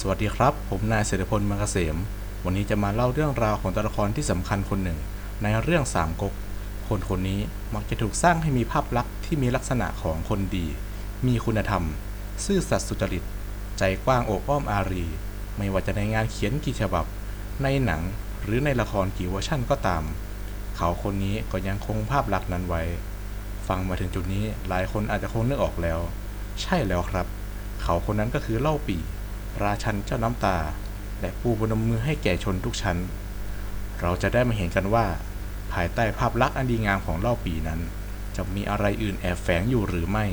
สวัสดีครับ ผมนายเศรษฐพลมังเกษม วันนี้จะมาเล่าเรื่องราวของตัวละครที่สำคัญคนหนึ่ง ในเรื่องสามก๊ก คนคนนี้มักจะถูกสร้างให้มีภาพลักษณ์ที่มีลักษณะของคนดี มีคุณธรรม ซื่อสัตย์สุจริต ใจกว้างโอบอ้อมอารี ไม่ว่าจะในงานเขียนกี่ฉบับ ในหนังหรือในละครกี่เวอร์ชั่นก็ตาม เขาคนนี้ก็ยังคงภาพลักษณ์นั้นไว้ ฟังมาถึงจุดนี้หลายคนอาจจะคงนึกออกแล้ว ใช่แล้วครับ เขาคนนั้นก็คือเล่าปี่ ราชันเจ้าน้ำตา และผู้บนมือให้แก่ชนทุกชั้น เราจะได้มาเห็นกันว่า ภายใต้ภาพลักษณ์อันดีงามของเล่าปีนั้น จะมีอะไรอื่นแอบแฝงอยู่หรือไม่